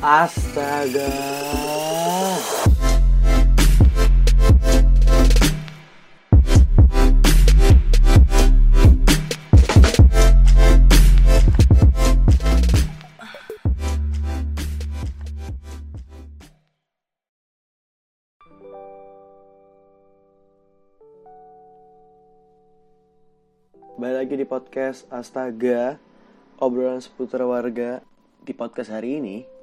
Astaga. Balik lagi di podcast Astaga Obrolan seputar warga Di podcast hari ini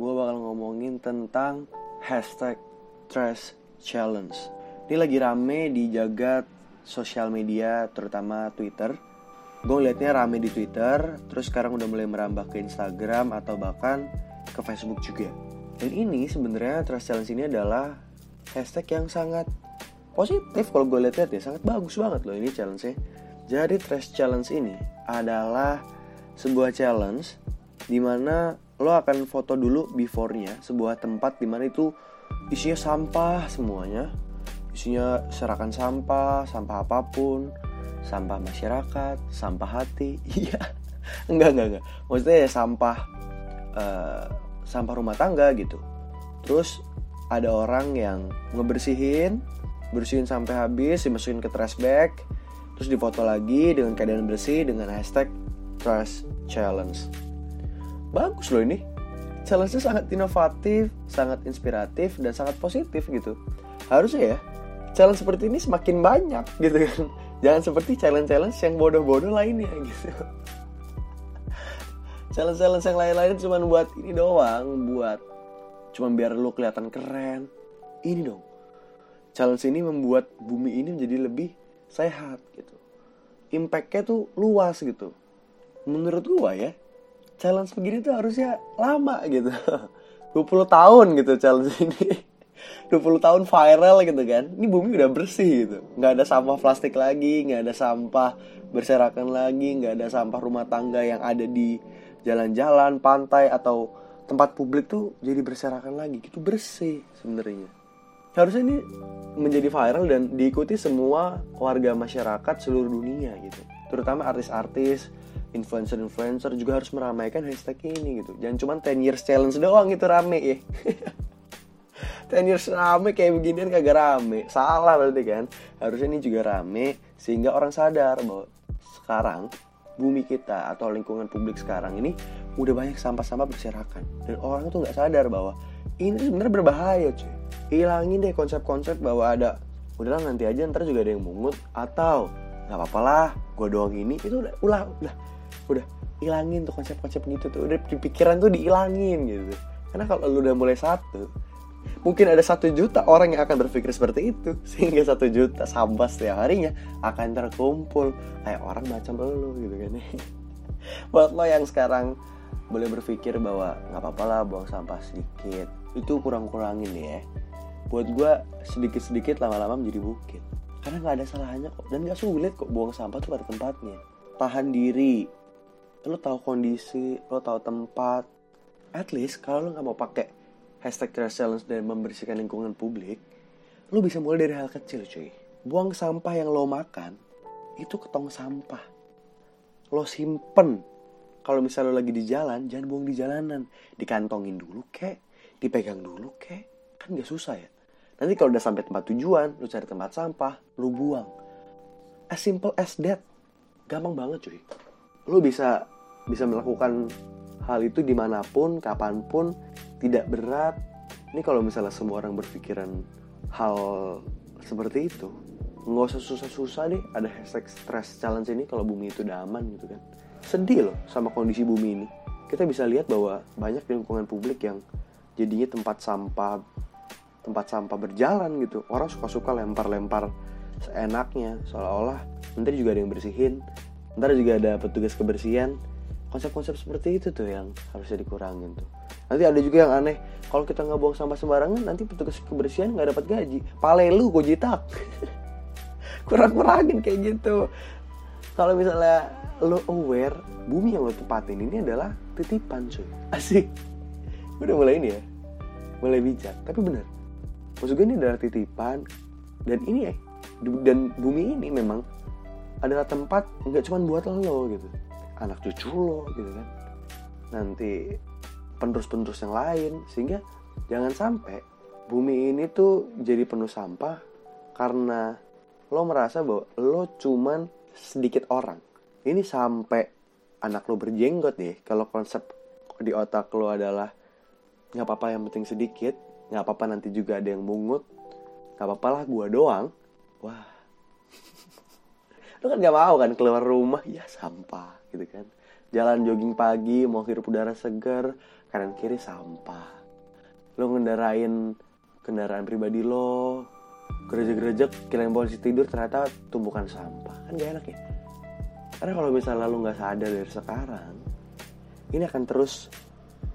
Gue bakal ngomongin tentang Hashtag Trash Challenge. Ini lagi rame di jagat sosial media Terutama Twitter. Gue liatnya rame di Twitter Terus sekarang udah mulai merambah ke Instagram Atau bahkan ke Facebook juga. Dan ini sebenarnya Trash Challenge ini adalah Hashtag yang sangat positif kalau gue lihat-lihat ya sangat bagus banget loh ini challenge-nya. Jadi trash challenge ini adalah sebuah challenge di mana lo akan foto dulu before-nya sebuah tempat di mana itu isinya sampah semuanya. Isinya serakan sampah sampah apa pun sampah masyarakat sampah hati. Iya. Enggak enggak enggak. Maksudnya ya sampah eh, sampah rumah tangga gitu. Terus ada orang yang ngebersihin bersihin sampai habis dimasukin ke trash bag terus difoto lagi dengan keadaan bersih dengan hashtag trash challenge bagus loh ini. Challenge-nya sangat inovatif sangat inspiratif dan sangat positif gitu. Harusnya ya challenge seperti ini semakin banyak gitu kan. Jangan seperti challenge-challenge yang bodoh-bodoh lainnya gitu. Challenge-challenge yang lain-lain cuma buat ini doang buat cuma biar lu kelihatan keren. Ini dong. Challenge ini membuat bumi ini menjadi lebih sehat gitu. Impactnya tuh luas gitu. Menurut gua ya challenge begini tuh harusnya lama gitu. 20 tahun gitu challenge ini. 20 tahun viral gitu kan. Ini bumi udah bersih gitu. Nggak ada sampah plastik lagi nggak ada sampah berserakan lagi nggak ada sampah rumah tangga yang ada di jalan-jalan pantai atau tempat publik tuh jadi berserakan lagi. Gitu bersih sebenarnya. Harusnya ini menjadi viral dan diikuti semua warga masyarakat seluruh dunia gitu. Terutama artis-artis influencer-influencer juga harus meramaikan hashtag ini gitu. Jangan cuma 10 years challenge doang itu rame ya. 10 years rame kayak beginian kagak rame. Salah berarti kan. Harusnya ini juga rame sehingga orang sadar bahwa sekarang bumi kita atau lingkungan publik sekarang ini udah banyak sampah-sampah berserakan. Dan orang tuh nggak sadar bahwa ini sebenarnya berbahaya cuy. Hilangin deh konsep-konsep bahwa ada udahlah nanti aja ntar juga ada yang mungut atau nggak apa-apa lah gue doang ini. Itu udah ulah udah udah hilangin tuh konsep-konsep gitu tuh. Udah di pikiran tuh dihilangin gitu. Karena kalau lu udah mulai satu mungkin ada satu juta orang yang akan berpikir seperti itu. Sehingga satu juta sampah setiap harinya akan terkumpul. Kayak orang macam lo gitu kan. Buat lo yang sekarang boleh berpikir bahwa nggak apa-apa lah buang sampah sedikit. Itu kurang-kurangin ya. Buat gue sedikit-sedikit lama-lama menjadi bukit. Karena nggak ada salahnya kok. Dan nggak sulit kok buang sampah tuh pada tempatnya. Tahan diri lo tahu kondisi lo tahu tempat. At least kalau lo nggak mau pakai hashtag trash challenge dan membersihkan lingkungan publik lo bisa mulai dari hal kecil cuy. Buang sampah yang lo makan itu ke tong sampah. Lo simpen. Kalau misalnya lo lagi di jalan jangan buang di jalanan. Dikantongin dulu kek. Dipegang dulu kek. Kan gak susah ya. Nanti kalau udah sampai tempat tujuan lo cari tempat sampah lo buang. As simple as that. Gampang banget cuy lo bisa bisa melakukan hal itu di mana pun kapan pun tidak berat. Ini kalau misalnya semua orang berpikiran hal seperti itu nggak usah susah-susah deh ada hashtag stress challenge ini kalau bumi itu udah aman gitu kan. Sedih loh sama kondisi bumi ini. Kita bisa lihat bahwa banyak lingkungan publik yang jadinya tempat sampah tempat sampah berjalan gitu. Orang suka-suka lempar-lempar seenaknya seolah-olah nanti juga ada yang bersihin ntar juga ada petugas kebersihan. Konsep-konsep seperti itu tuh yang harusnya dikurangin tuh. Nanti ada juga yang aneh kalau kita nggak buang sampah sembarangan nanti petugas kebersihan nggak dapat gaji. Pale lu jitak kurang-kurangin kayak gitu. Kalau misalnya lo aware bumi yang lo tempatin ini adalah titipan cuy. Asik. Udah mulai ini ya. Mulai bijak tapi bener. Maksud gue ini adalah titipan dan ini ya dan bumi ini memang adalah tempat nggak cuma buat lo gitu. Anak cucu lo gitu kan. Nanti penerus-penerus yang lain. Sehingga jangan sampai bumi ini tuh jadi penuh sampah karena lo merasa bahwa lo cuman sedikit orang. Ini sampai anak lo berjenggot deh. Kalau konsep di otak lo adalah nggak apa-apa yang penting sedikit nggak apa-apa nanti juga ada yang mungut nggak apa-apa lah gua doang. Wah lo kan nggak mau kan keluar rumah? Ya sampah gitu kan. Jalan jogging pagi mau hirup udara segar kanan kiri sampah. Lo ngendarain kendaraan pribadi lo gerejek-gerejek kirain polisi tidur ternyata tumpukan sampah. Kan gak enak ya? Karena kalau misalnya lo nggak sadar dari sekarang ini akan terus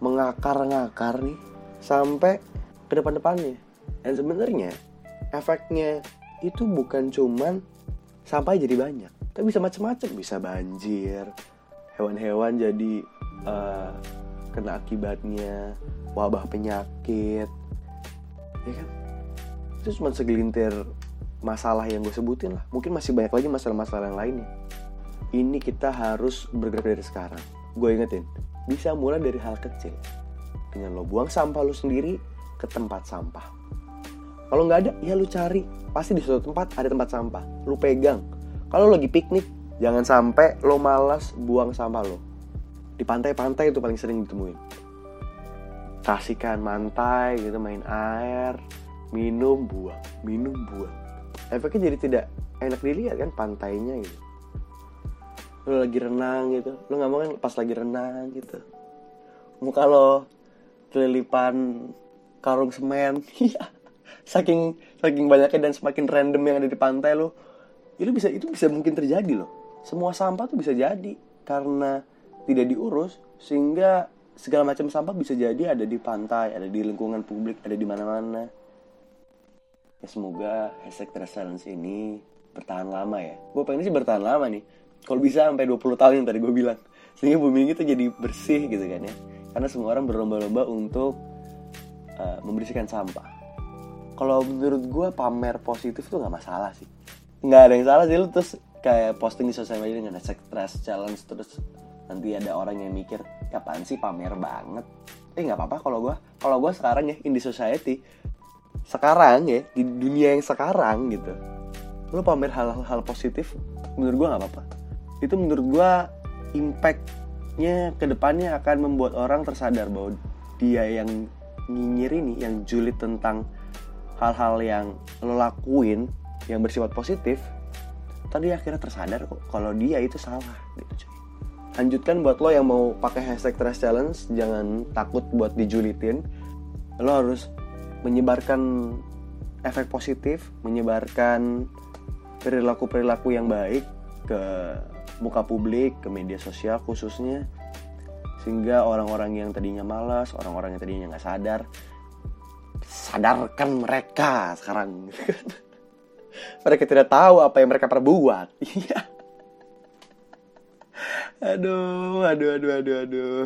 mengakar-ngakar nih sampai ke depan-depannya. Dan sebenarnya efeknya itu bukan cuman sampai jadi banyak. Tapi bisa macam-macam bisa banjir hewan-hewan jadi uh, kena akibatnya wabah penyakit. Ya kan? Itu cuma segelintir masalah yang gue sebutin lah. Mungkin masih banyak lagi masalah-masalah yang lainnya. Ini kita harus bergerak dari sekarang. Gue ingetin bisa mulai dari hal kecil. Dengan lo buang sampah lo sendiri ke tempat sampah kalau nggak ada ya lu cari. Pasti di suatu tempat ada tempat sampah. Lu pegang. Kalau lagi piknik jangan sampai lo malas buang sampah lo. Di pantai-pantai itu paling sering ditemuin. Kasihkan mantai gitu main air minum buang minum buang. Efeknya jadi tidak enak dilihat kan pantainya gitu. Lo lagi renang gitu. Lo nggak mau kan pas lagi renang gitu. Muka lo kelilipan karung semen. Iya. Saking saking banyaknya dan semakin random yang ada di pantai lo itu bisa itu bisa mungkin terjadi loh semua sampah tuh bisa jadi karena tidak diurus sehingga segala macam sampah bisa jadi ada di pantai, ada di lingkungan publik, ada di mana-mana. Ya semoga hashtag Silence ini bertahan lama ya. Gue pengen sih bertahan lama nih. Kalau bisa sampai 20 tahun yang tadi gue bilang. Sehingga bumi ini tuh jadi bersih gitu kan ya. Karena semua orang berlomba-lomba untuk uh, membersihkan sampah. Kalau menurut gue pamer positif tuh gak masalah sih. Nggak ada yang salah sih lu terus kayak posting di sosial media dengan hashtag stress challenge terus nanti ada orang yang mikir kapan sih pamer banget eh nggak apa-apa kalau gue kalau gue sekarang ya in the society sekarang ya di dunia yang sekarang gitu lo pamer hal-hal positif menurut gue nggak apa-apa itu menurut gue impactnya ke depannya akan membuat orang tersadar bahwa dia yang nyinyir ini yang julid tentang hal-hal yang lo lakuin yang bersifat positif tadi akhirnya tersadar kok kalau dia itu salah gitu cuy. Lanjutkan buat lo yang mau pakai hashtag trash challenge jangan takut buat dijulitin. Lo harus menyebarkan efek positif menyebarkan perilaku-perilaku yang baik ke muka publik ke media sosial khususnya sehingga orang-orang yang tadinya malas orang-orang yang tadinya nggak sadar sadarkan mereka sekarang. Mereka tidak tahu apa yang mereka perbuat. Iya. Aduh aduh aduh aduh aduh.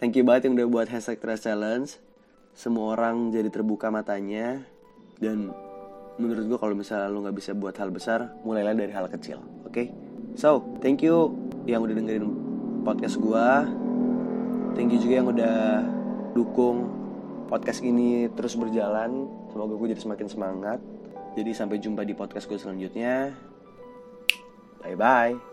Thank you banget yang udah buat hashtag trash challenge. Semua orang jadi terbuka matanya. Dan menurut gue kalau misalnya lo nggak bisa buat hal besar mulailah dari hal kecil oke? Okay? so thank you yang udah dengerin podcast gue thank you juga yang udah dukung podcast ini terus berjalan semoga gue jadi semakin semangat jadi sampai jumpa di podcast gue selanjutnya. Bye bye.